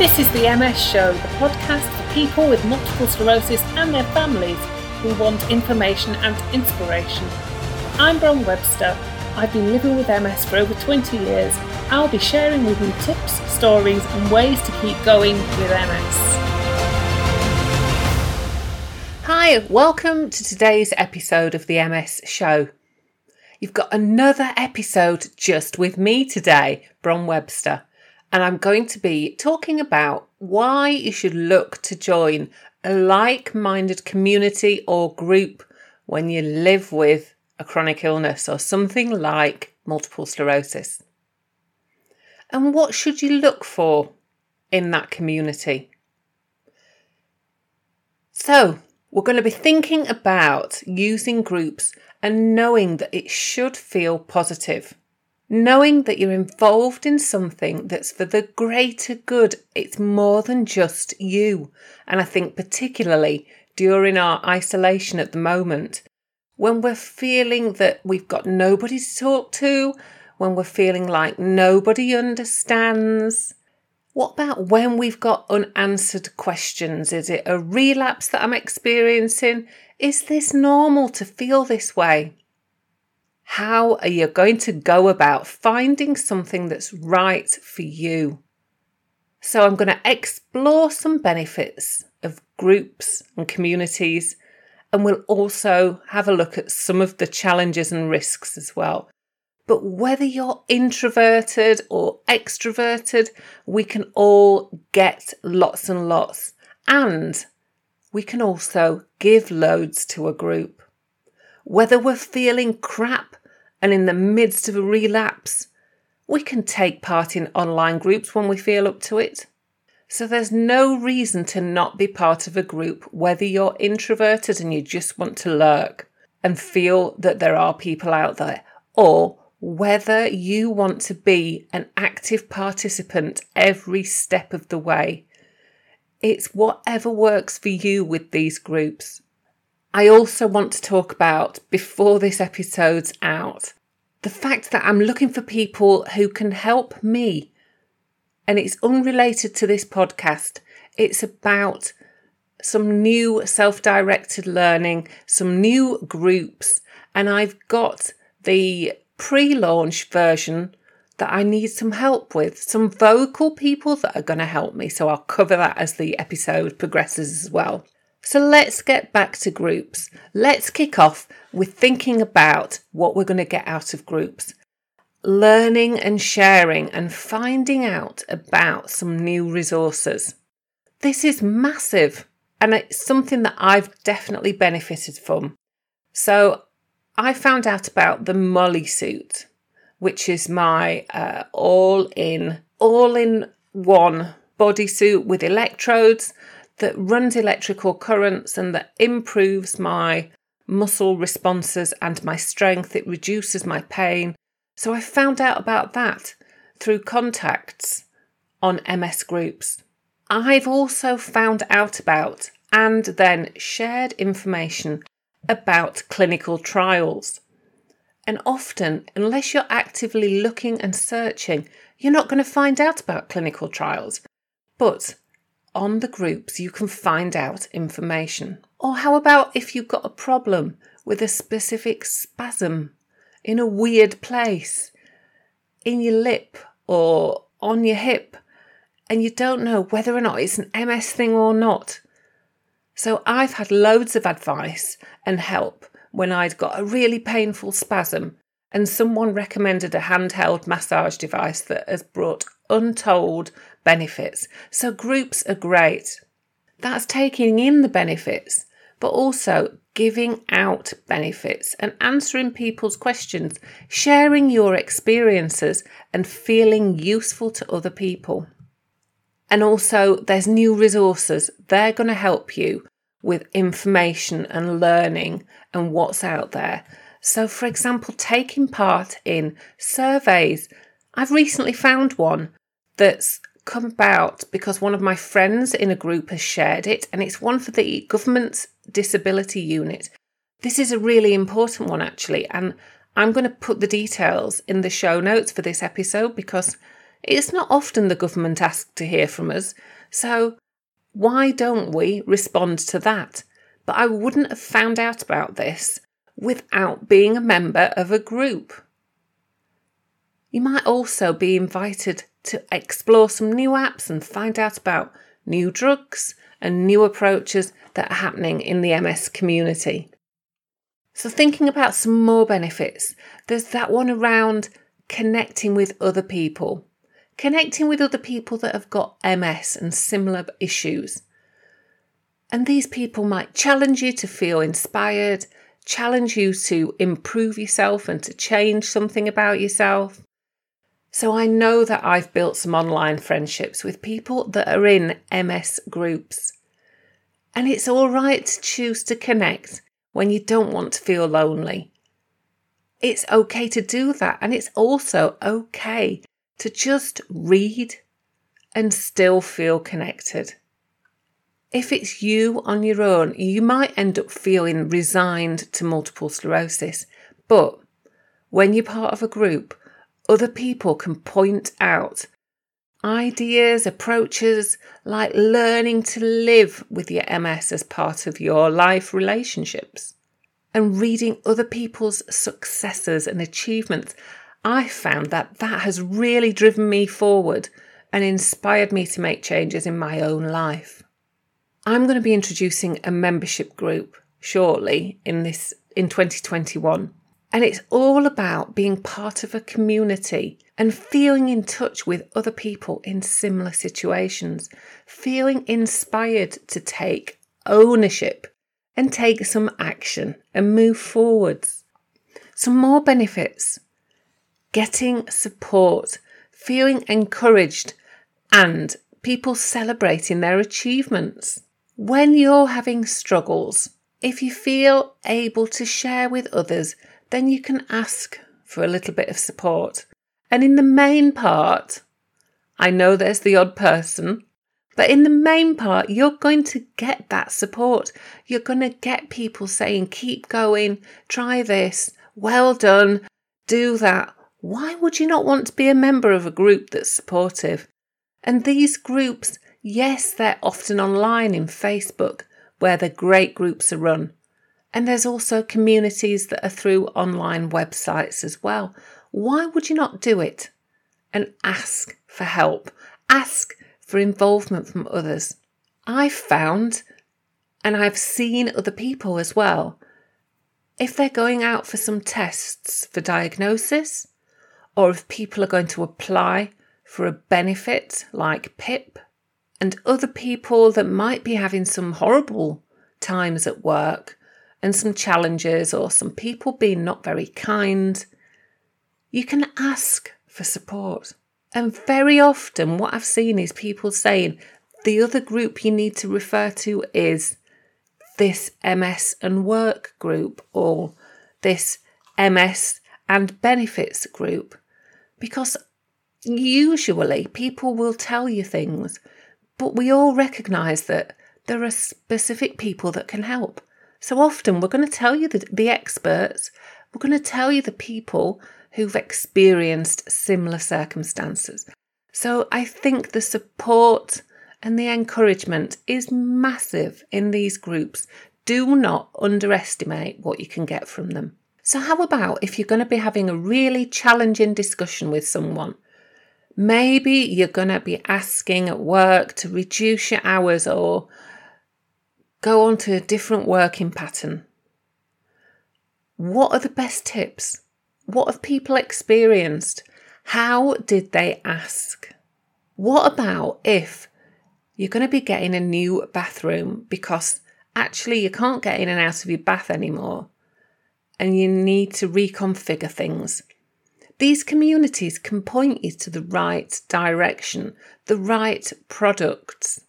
This is the MS Show, the podcast for people with multiple sclerosis and their families who want information and inspiration. I'm Bron Webster. I've been living with MS for over 20 years. I'll be sharing with you tips, stories, and ways to keep going with MS. Hi, welcome to today's episode of the MS Show. You've got another episode just with me today, Bron Webster, and I'm going to be talking about why you should look to join a like minded community or group when you live with a chronic illness or something like multiple sclerosis. And what should you look for in that community? So, we're going to be thinking about using groups and knowing that it should feel positive. Knowing that you're involved in something that's for the greater good, it's more than just you. And I think, particularly during our isolation at the moment, when we're feeling that we've got nobody to talk to, when we're feeling like nobody understands. What about when we've got unanswered questions? Is it a relapse that I'm experiencing? Is this normal to feel this way? How are you going to go about finding something that's right for you? So, I'm going to explore some benefits of groups and communities, and we'll also have a look at some of the challenges and risks as well. But whether you're introverted or extroverted, we can all get lots and lots. And we can also give loads to a group. Whether we're feeling crap and in the midst of a relapse, we can take part in online groups when we feel up to it. So there's no reason to not be part of a group, whether you're introverted and you just want to lurk and feel that there are people out there, or whether you want to be an active participant every step of the way it's whatever works for you with these groups. I also want to talk about, before this episode's out, the fact that I'm looking for people who can help me. And it's unrelated to this podcast, it's about some new self directed learning, some new groups, and I've got the pre launch version that I need some help with, some vocal people that are going to help me. So I'll cover that as the episode progresses as well. So let's get back to groups. Let's kick off with thinking about what we're going to get out of groups. Learning and sharing and finding out about some new resources. This is massive and it's something that I've definitely benefited from. So I found out about the Mollii suit which is my uh, all in, all in one bodysuit with electrodes that runs electrical currents and that improves my muscle responses and my strength. It reduces my pain. So I found out about that through contacts on MS groups. I've also found out about and then shared information about clinical trials. And often, unless you're actively looking and searching, you're not going to find out about clinical trials. But on the groups, you can find out information. Or how about if you've got a problem with a specific spasm in a weird place, in your lip or on your hip, and you don't know whether or not it's an MS thing or not? So I've had loads of advice and help when I'd got a really painful spasm, and someone recommended a handheld massage device that has brought untold benefits. So, groups are great. That's taking in the benefits, but also giving out benefits and answering people's questions, sharing your experiences, and feeling useful to other people. And also, there's new resources. They're going to help you with information and learning and what's out there. So, for example, taking part in surveys. I've recently found one that's come about because one of my friends in a group has shared it, and it's one for the government's disability unit. This is a really important one, actually, and I'm going to put the details in the show notes for this episode because It's not often the government asks to hear from us, so why don't we respond to that? But I wouldn't have found out about this without being a member of a group. You might also be invited to explore some new apps and find out about new drugs and new approaches that are happening in the MS community. So, thinking about some more benefits, there's that one around connecting with other people, connecting with other people that have got MS and similar issues. And these people might challenge you to feel inspired, challenge you to improve yourself and to change something about yourself. So I know that I've built some online friendships with people that are in MS groups. And it's all right to choose to connect when you don't want to feel lonely. It's okay to do that. And it's also okay to just read and still feel connected. If it's you on your own, you might end up feeling resigned to multiple sclerosis. But when you're part of a group, other people can point out ideas, approaches like learning to live with your MS as part of your life relationships and reading other people's successes and achievements. I found that that has really driven me forward and inspired me to make changes in my own life. I'm going to be introducing a membership group shortly in this in 2021 and it's all about being part of a community and feeling in touch with other people in similar situations, feeling inspired to take ownership and take some action and move forwards. Some more benefits getting support, feeling encouraged, and people celebrating their achievements. When you're having struggles, if you feel able to share with others then you can ask for a little bit of support. And in the main part, I know there's the odd person, but in the main part, you're going to get that support. You're going to get people saying, keep going, try this, well done, do that. Why would you not want to be a member of a group that's supportive? And these groups, yes, they're often online in Facebook, where the great groups are run. And there's also communities that are through online websites as well. Why would you not do it and ask for help? Ask for involvement from others. I've found, and I've seen other people as well, if they're going out for some tests for diagnosis, or if people are going to apply for a benefit like PIP, and other people that might be having some horrible times at work and some challenges or some people being not very kind, you can ask for support. And very often, what I've seen is people saying the other group you need to refer to is this MS and work group or this MS and benefits group. Because usually people will tell you things, but we all recognise that there are specific people that can help. So often we're going to tell you the, the experts, we're going to tell you the people who've experienced similar circumstances. So I think the support and the encouragement is massive in these groups. Do not underestimate what you can get from them. So, how about if you're going to be having a really challenging discussion with someone? Maybe you're going to be asking at work to reduce your hours or go on to a different working pattern. What are the best tips? What have people experienced? How did they ask? What about if you're going to be getting a new bathroom because actually you can't get in and out of your bath anymore and you need to reconfigure things? These communities can point you to the right direction, the right products,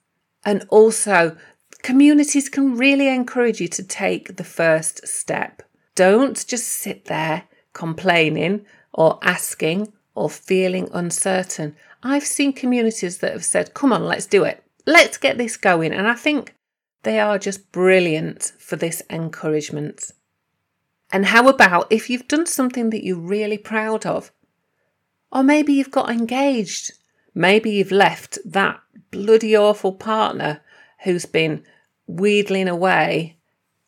and also communities can really encourage you to take the first step. Don't just sit there complaining or asking or feeling uncertain. I've seen communities that have said, come on, let's do it. Let's get this going. And I think they are just brilliant for this encouragement. And how about if you've done something that you're really proud of? Or maybe you've got engaged Maybe you've left that bloody awful partner who's been wheedling away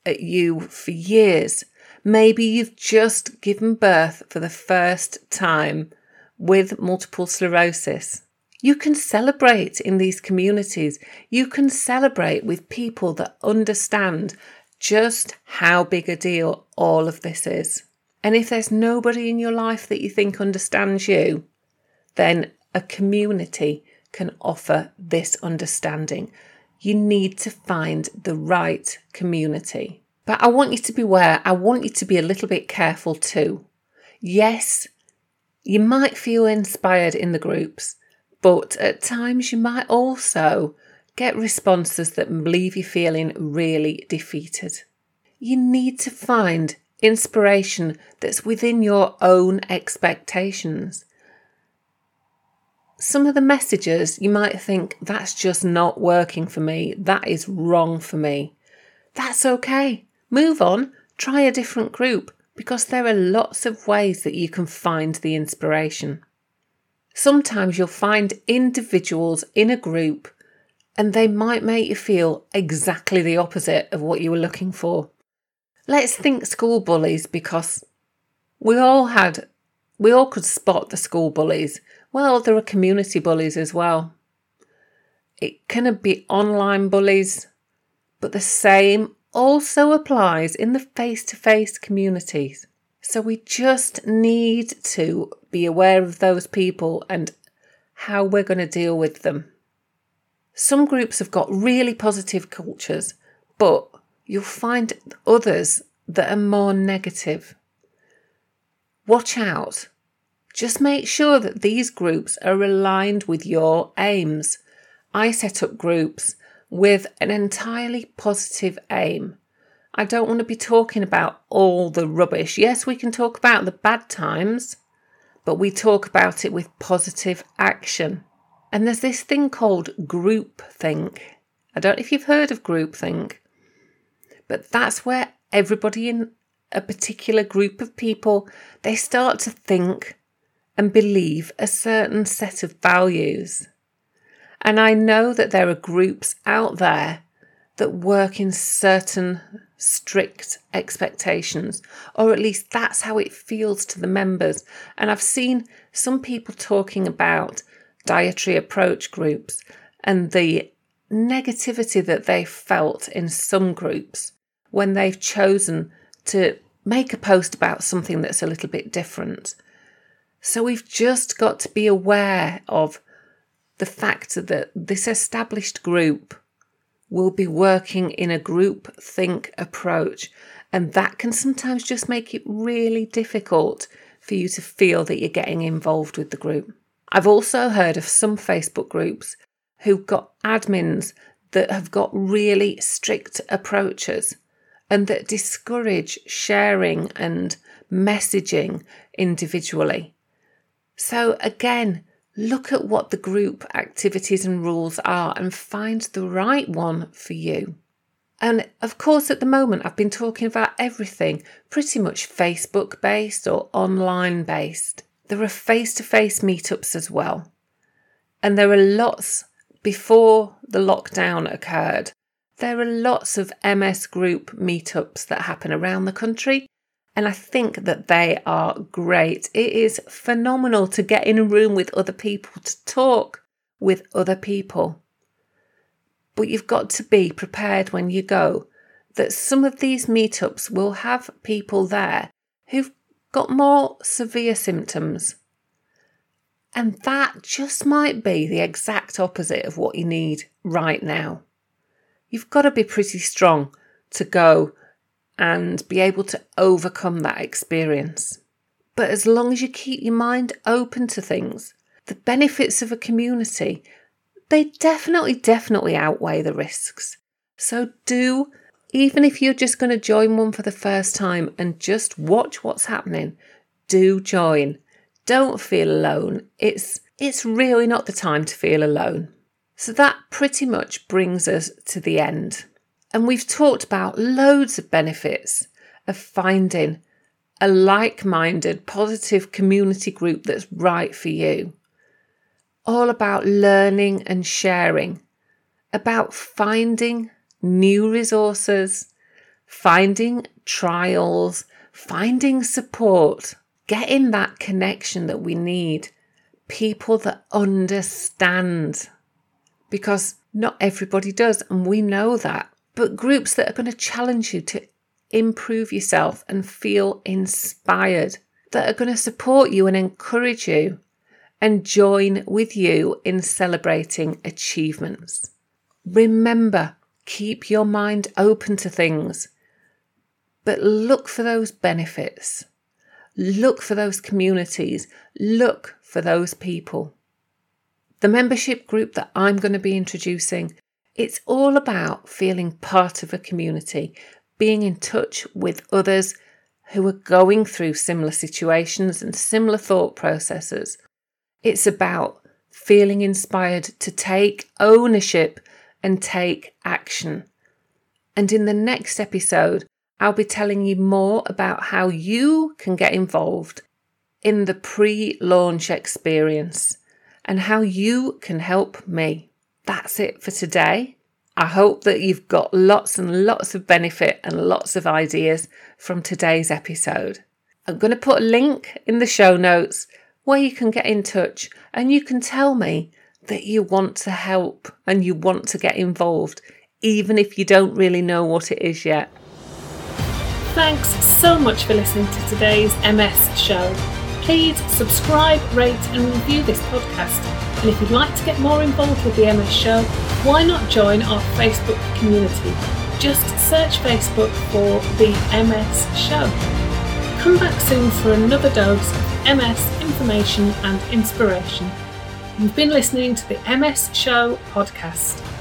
at you for years. Maybe you've just given birth for the first time with multiple sclerosis. You can celebrate in these communities. You can celebrate with people that understand just how big a deal all of this is. And if there's nobody in your life that you think understands you, then a community can offer this understanding. You need to find the right community. But I want you to beware, I want you to be a little bit careful too. Yes, you might feel inspired in the groups, but at times you might also get responses that leave you feeling really defeated. You need to find inspiration that's within your own expectations. Some of the messages you might think that's just not working for me, that is wrong for me. That's okay. Move on, try a different group because there are lots of ways that you can find the inspiration. Sometimes you'll find individuals in a group and they might make you feel exactly the opposite of what you were looking for. Let's think school bullies because we all had, we all could spot the school bullies. Well, there are community bullies as well. It can be online bullies, but the same also applies in the face to face communities. So we just need to be aware of those people and how we're going to deal with them. Some groups have got really positive cultures, but you'll find others that are more negative. Watch out. Just make sure that these groups are aligned with your aims. I set up groups with an entirely positive aim. I don't want to be talking about all the rubbish. Yes, we can talk about the bad times, but we talk about it with positive action. And there's this thing called groupthink. I don't know if you've heard of groupthink. But that's where everybody in a particular group of people they start to think and believe a certain set of values. And I know that there are groups out there that work in certain strict expectations, or at least that's how it feels to the members. And I've seen some people talking about dietary approach groups and the negativity that they felt in some groups when they've chosen to make a post about something that's a little bit different. So we've just got to be aware of the fact that this established group will be working in a group think approach, and that can sometimes just make it really difficult for you to feel that you're getting involved with the group. I've also heard of some Facebook groups who've got admins that have got really strict approaches and that discourage sharing and messaging individually. So, again, look at what the group activities and rules are and find the right one for you. And of course, at the moment, I've been talking about everything pretty much Facebook based or online based. There are face to face meetups as well. And there are lots before the lockdown occurred. There are lots of MS group meetups that happen around the country, and I think that they are great. It is phenomenal to get in a room with other people, to talk with other people. But you've got to be prepared when you go that some of these meetups will have people there who've got more severe symptoms. And that just might be the exact opposite of what you need right now you've got to be pretty strong to go and be able to overcome that experience. But as long as you keep your mind open to things, the benefits of a community, they definitely, definitely outweigh the risks. So do, even if you're just going to join one for the first time and just watch what's happening, do join. Don't feel alone. It's it's really not the time to feel alone. So that pretty much brings us to the end. And we've talked about loads of benefits of finding a like minded, positive community group that's right for you. all about learning and sharing, about finding new resources, finding trials, finding support, getting that connection that we need, people that understand. Because not everybody does, and we know that. But groups that are going to challenge you to improve yourself and feel inspired, that are going to support you and encourage you and join with you in celebrating achievements. Remember, keep your mind open to things, but look for those benefits. Look for those communities. Look for those people. The membership group that I'm going to be introducing, it's all about feeling part of a community, being in touch with others who are going through similar situations and similar thought processes. It's about feeling inspired to take ownership and take action. And in the next episode, I'll be telling you more about how you can get involved in the pre launch experience and how you can help me. That's it for today. I hope that you've got lots and lots of benefit and lots of ideas from today's episode. I'm going to put a link in the show notes where you can get in touch and you can tell me that you want to help and you want to get involved, even if you don't really know what it is yet. Thanks so much for listening to today's MS show. Please subscribe, rate, and review this podcast. And if you'd like to get more involved with the MS show, why not join our Facebook community? Just search Facebook for the MS show. Come back soon for another dose of MS information and inspiration. You've been listening to the MS Show podcast.